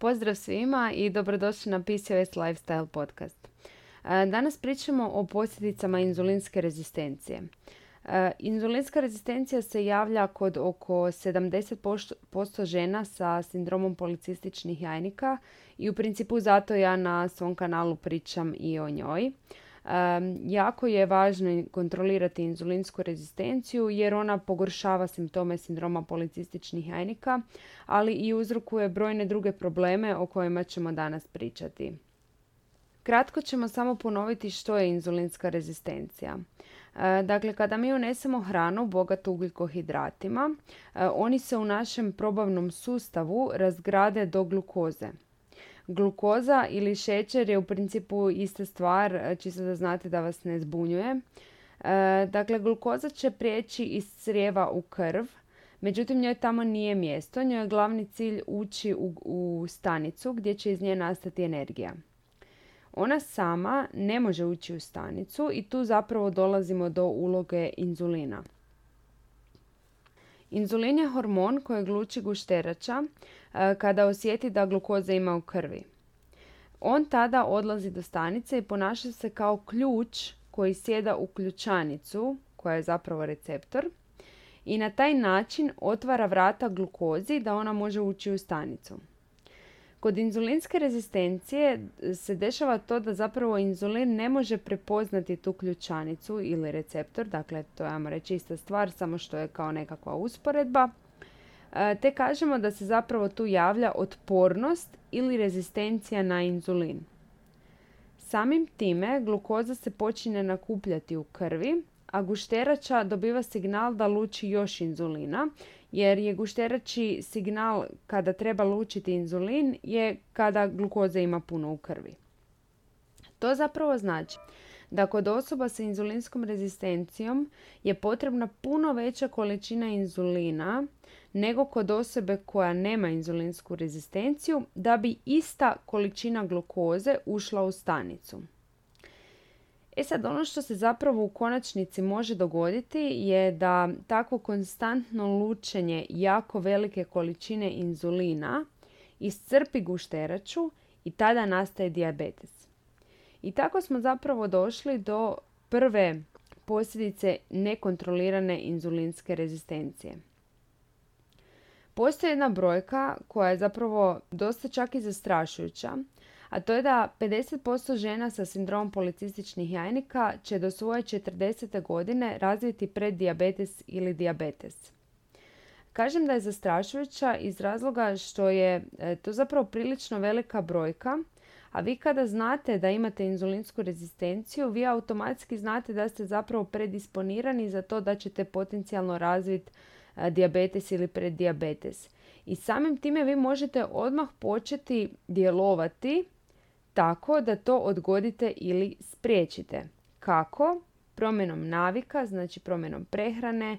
Pozdrav svima i dobrodošli na PCOS Lifestyle podcast. E, danas pričamo o posljedicama inzulinske rezistencije. E, inzulinska rezistencija se javlja kod oko 70% žena sa sindromom policističnih jajnika i u principu zato ja na svom kanalu pričam i o njoj. Jako je važno kontrolirati inzulinsku rezistenciju jer ona pogoršava simptome sindroma policističnih jajnika, ali i uzrokuje brojne druge probleme o kojima ćemo danas pričati. Kratko ćemo samo ponoviti što je inzulinska rezistencija. Dakle, kada mi unesemo hranu bogatu ugljikohidratima, oni se u našem probavnom sustavu razgrade do glukoze. Glukoza ili šećer je u principu ista stvar, e, čisto da znate da vas ne zbunjuje. E, dakle, glukoza će prijeći iz crijeva u krv, međutim njoj tamo nije mjesto, njoj je glavni cilj ući u, u stanicu gdje će iz nje nastati energija. Ona sama ne može ući u stanicu i tu zapravo dolazimo do uloge inzulina. Inzulin je hormon kojeg luči gušterača kada osjeti da glukoza ima u krvi. On tada odlazi do stanice i ponaša se kao ključ koji sjeda u ključanicu, koja je zapravo receptor, i na taj način otvara vrata glukozi da ona može ući u stanicu. Kod inzulinske rezistencije se dešava to da zapravo inzulin ne može prepoznati tu ključanicu ili receptor, dakle to je ajmo reći ista stvar, samo što je kao nekakva usporedba. E, te kažemo da se zapravo tu javlja otpornost ili rezistencija na inzulin. Samim time glukoza se počinje nakupljati u krvi, a gušterača dobiva signal da luči još inzulina jer je gušterači signal kada treba lučiti inzulin je kada glukoza ima puno u krvi. To zapravo znači da kod osoba sa inzulinskom rezistencijom je potrebna puno veća količina inzulina nego kod osobe koja nema inzulinsku rezistenciju da bi ista količina glukoze ušla u stanicu. E sad, ono što se zapravo u konačnici može dogoditi je da takvo konstantno lučenje jako velike količine inzulina iscrpi gušteraču i tada nastaje dijabetes. I tako smo zapravo došli do prve posljedice nekontrolirane inzulinske rezistencije. Postoji jedna brojka koja je zapravo dosta čak i zastrašujuća, a to je da 50% žena sa sindromom policističnih jajnika će do svoje 40. godine razviti preddiabetes ili diabetes. Kažem da je zastrašujuća iz razloga što je e, to zapravo prilično velika brojka, a vi kada znate da imate inzulinsku rezistenciju, vi automatski znate da ste zapravo predisponirani za to da ćete potencijalno razviti e, diabetes ili preddiabetes. I samim time vi možete odmah početi djelovati tako da to odgodite ili spriječite. Kako? Promjenom navika, znači promjenom prehrane,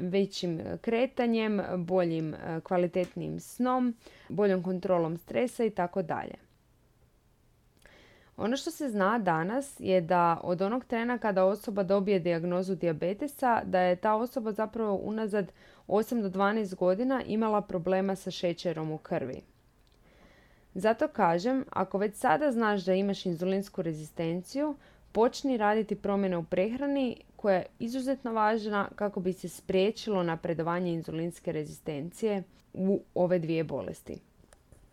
većim kretanjem, boljim e, kvalitetnim snom, boljom kontrolom stresa i tako dalje. Ono što se zna danas je da od onog trena kada osoba dobije dijagnozu dijabetesa, da je ta osoba zapravo unazad 8 do 12 godina imala problema sa šećerom u krvi. Zato kažem, ako već sada znaš da imaš inzulinsku rezistenciju, počni raditi promjene u prehrani koja je izuzetno važna kako bi se spriječilo napredovanje inzulinske rezistencije u ove dvije bolesti.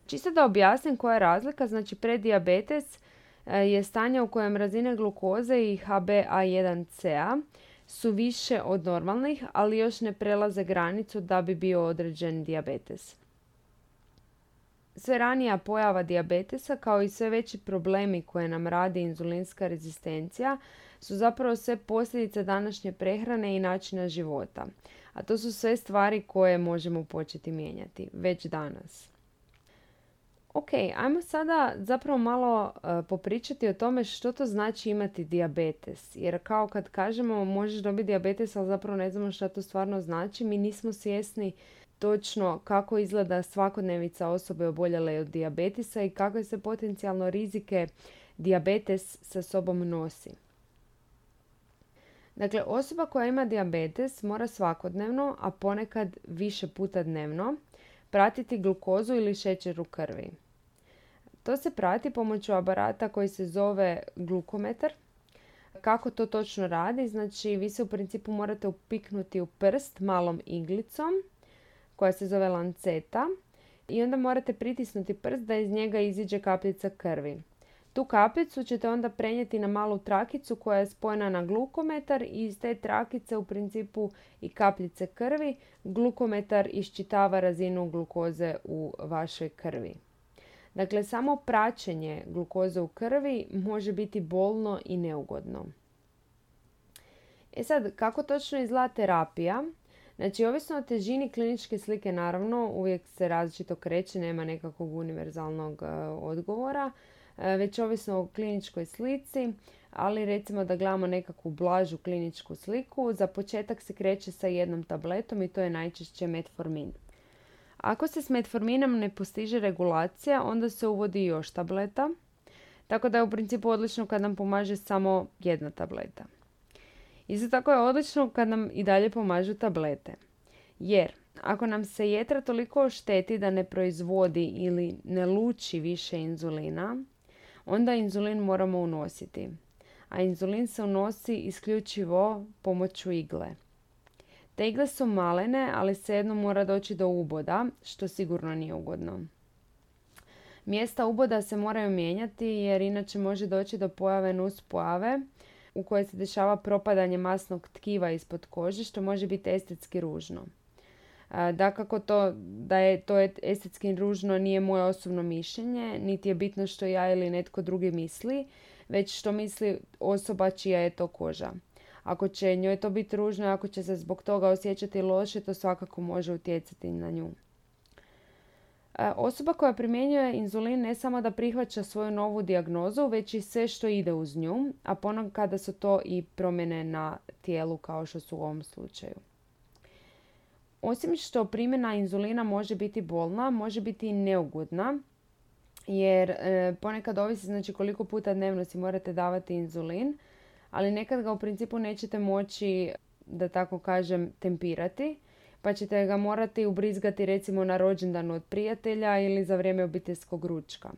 Čisto da objasnim koja je razlika, znači predijabetes je stanje u kojem razine glukoze i HbA1c su više od normalnih, ali još ne prelaze granicu da bi bio određen dijabetes. Sve ranija pojava dijabetesa kao i sve veći problemi koje nam radi inzulinska rezistencija su zapravo sve posljedice današnje prehrane i načina života. A to su sve stvari koje možemo početi mijenjati već danas. Ok, ajmo sada zapravo malo uh, popričati o tome što to znači imati dijabetes. Jer kao kad kažemo možeš dobiti dijabetes, ali zapravo ne znamo što to stvarno znači, mi nismo svjesni točno kako izgleda svakodnevica osobe oboljele od dijabetisa i kakve se potencijalno rizike dijabetes sa sobom nosi. Dakle, osoba koja ima dijabetes mora svakodnevno, a ponekad više puta dnevno, pratiti glukozu ili šećer u krvi. To se prati pomoću aparata koji se zove glukometar. Kako to točno radi? Znači, vi se u principu morate upiknuti u prst malom iglicom koja se zove lanceta i onda morate pritisnuti prst da iz njega iziđe kapljica krvi. Tu kapljicu ćete onda prenijeti na malu trakicu koja je spojena na glukometar i iz te trakice u principu i kapljice krvi glukometar iščitava razinu glukoze u vašoj krvi. Dakle, samo praćenje glukoze u krvi može biti bolno i neugodno. E sad, kako točno izgleda terapija? Znači, ovisno o težini kliničke slike, naravno, uvijek se različito kreće, nema nekakvog univerzalnog e, odgovora, e, već ovisno o kliničkoj slici, ali recimo da gledamo nekakvu blažu kliničku sliku, za početak se kreće sa jednom tabletom i to je najčešće metformin. Ako se s metforminom ne postiže regulacija, onda se uvodi još tableta, tako da je u principu odlično kad nam pomaže samo jedna tableta. Isto tako je odlično kad nam i dalje pomažu tablete. Jer ako nam se jetra toliko ošteti da ne proizvodi ili ne luči više inzulina, onda inzulin moramo unositi. A inzulin se unosi isključivo pomoću igle. Te igle su malene, ali svejedno mora doći do uboda, što sigurno nije ugodno. Mjesta uboda se moraju mijenjati jer inače može doći do pojave nuspojave u kojoj se dešava propadanje masnog tkiva ispod kože što može biti estetski ružno. Dakako to da je to estetski ružno nije moje osobno mišljenje, niti je bitno što ja ili netko drugi misli, već što misli osoba čija je to koža. Ako će njoj to biti ružno, ako će se zbog toga osjećati loše, to svakako može utjecati na nju. E, osoba koja primjenjuje inzulin ne samo da prihvaća svoju novu dijagnozu, već i sve što ide uz nju, a ponekada su to i promjene na tijelu kao što su u ovom slučaju. Osim što primjena inzulina može biti bolna, može biti i neugodna, jer e, ponekad ovisi znači koliko puta dnevno si morate davati inzulin, ali nekad ga u principu nećete moći, da tako kažem, tempirati pa ćete ga morati ubrizgati recimo na rođendan od prijatelja ili za vrijeme obiteljskog ručka.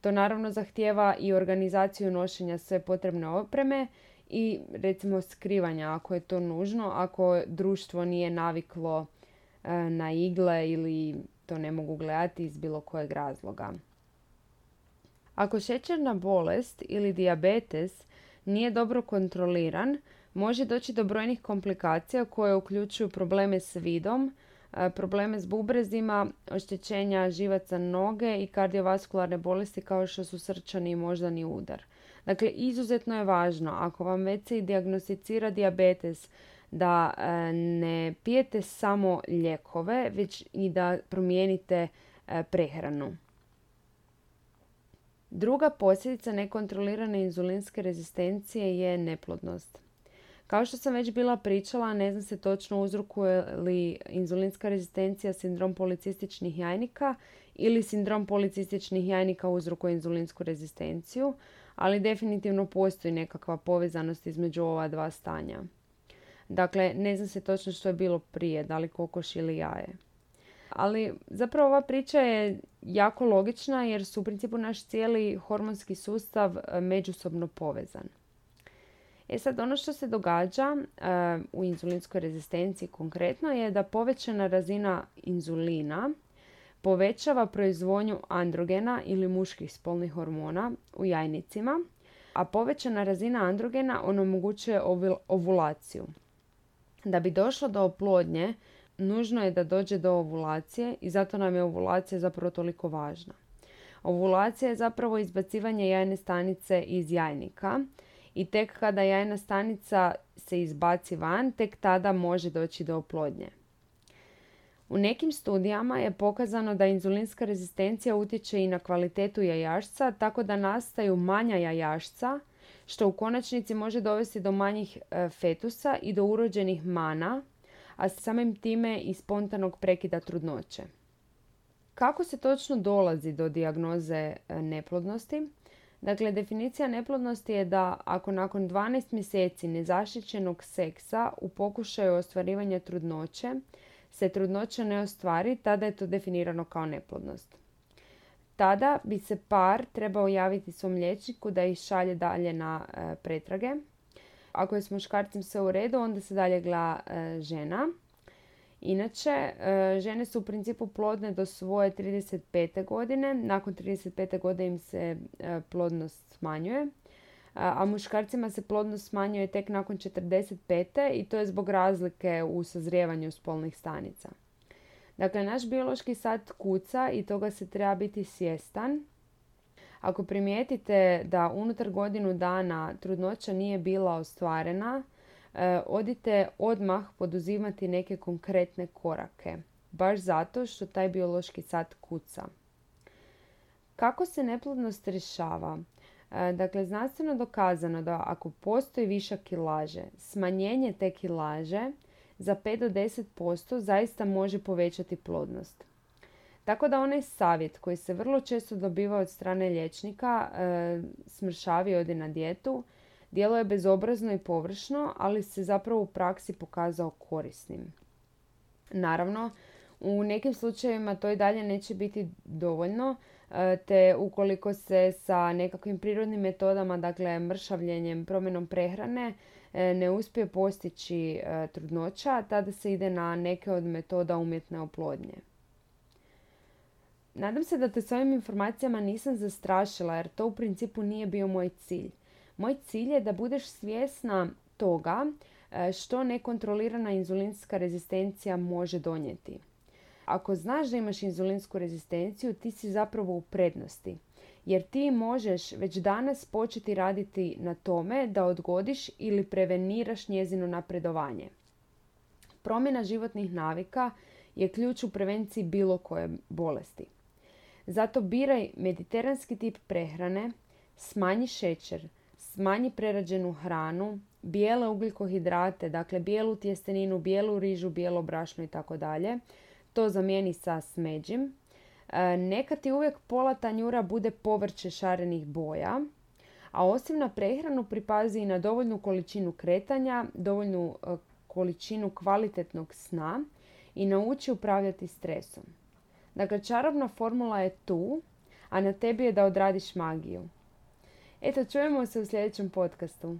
To naravno zahtijeva i organizaciju nošenja sve potrebne opreme i recimo skrivanja ako je to nužno, ako društvo nije naviklo e, na igle ili to ne mogu gledati iz bilo kojeg razloga. Ako šećerna bolest ili dijabetes nije dobro kontroliran, može doći do brojnih komplikacija koje uključuju probleme s vidom, e, probleme s bubrezima, oštećenja živaca noge i kardiovaskularne bolesti kao što su srčani i moždani udar. Dakle, izuzetno je važno ako vam već se dijagnosticira dijabetes da e, ne pijete samo lijekove, već i da promijenite e, prehranu. Druga posljedica nekontrolirane inzulinske rezistencije je neplodnost. Kao što sam već bila pričala, ne zna se točno uzrokuje li inzulinska rezistencija sindrom policističnih jajnika ili sindrom policističnih jajnika uzrokuje inzulinsku rezistenciju, ali definitivno postoji nekakva povezanost između ova dva stanja. Dakle, ne zna se točno što je bilo prije, da li kokoš ili jaje. Ali zapravo ova priča je jako logična jer su u principu naš cijeli hormonski sustav e, međusobno povezan. E sad, ono što se događa e, u inzulinskoj rezistenciji konkretno je da povećana razina inzulina povećava proizvodnju androgena ili muških spolnih hormona u jajnicima, a povećana razina androgena onemogućuje ovulaciju. Da bi došlo do oplodnje, nužno je da dođe do ovulacije i zato nam je ovulacija zapravo toliko važna. Ovulacija je zapravo izbacivanje jajne stanice iz jajnika i tek kada jajna stanica se izbaci van, tek tada može doći do oplodnje. U nekim studijama je pokazano da inzulinska rezistencija utječe i na kvalitetu jajašca, tako da nastaju manja jajašca, što u konačnici može dovesti do manjih e, fetusa i do urođenih mana, a samim time i spontanog prekida trudnoće. Kako se točno dolazi do dijagnoze e, neplodnosti? Dakle, definicija neplodnosti je da ako nakon 12 mjeseci nezaštićenog seksa u pokušaju ostvarivanja trudnoće se trudnoća ne ostvari, tada je to definirano kao neplodnost. Tada bi se par trebao javiti svom liječniku da ih šalje dalje na e, pretrage. Ako je s muškarcem sve u redu, onda se dalje gleda e, žena. Inače, e, žene su u principu plodne do svoje 35. godine. Nakon 35. godine im se plodnost smanjuje. A muškarcima se plodnost smanjuje tek nakon 45. i to je zbog razlike u sazrijevanju spolnih stanica. Dakle, naš biološki sat kuca i toga se treba biti svjestan. Ako primijetite da unutar godinu dana trudnoća nije bila ostvarena, e, odite odmah poduzimati neke konkretne korake. Baš zato što taj biološki sat kuca. Kako se neplodnost rješava? E, dakle, znanstveno dokazano da ako postoji višak kilaže, smanjenje te kilaže za 5 do 10% zaista može povećati plodnost. Tako da onaj savjet koji se vrlo često dobiva od strane liječnika, e, smršavi odi na dijetu, djeluje bezobrazno i površno, ali se zapravo u praksi pokazao korisnim. Naravno, u nekim slučajevima to i dalje neće biti dovoljno, e, te ukoliko se sa nekakvim prirodnim metodama, dakle mršavljenjem, promjenom prehrane, E, ne uspije postići e, trudnoća, tada se ide na neke od metoda umjetne oplodnje. Nadam se da te s ovim informacijama nisam zastrašila jer to u principu nije bio moj cilj. Moj cilj je da budeš svjesna toga e, što nekontrolirana inzulinska rezistencija može donijeti. Ako znaš da imaš inzulinsku rezistenciju, ti si zapravo u prednosti jer ti možeš već danas početi raditi na tome da odgodiš ili preveniraš njezino napredovanje. Promjena životnih navika je ključ u prevenciji bilo koje bolesti. Zato biraj mediteranski tip prehrane, smanji šećer, smanji prerađenu hranu, bijele ugljikohidrate, dakle bijelu tjesteninu, bijelu rižu, bijelo brašno i tako dalje. To zamijeni sa smeđim, E, neka ti uvijek pola tanjura bude povrće šarenih boja, a osim na prehranu pripazi i na dovoljnu količinu kretanja, dovoljnu e, količinu kvalitetnog sna i nauči upravljati stresom. Dakle, čarobna formula je tu, a na tebi je da odradiš magiju. Eto, čujemo se u sljedećem podcastu.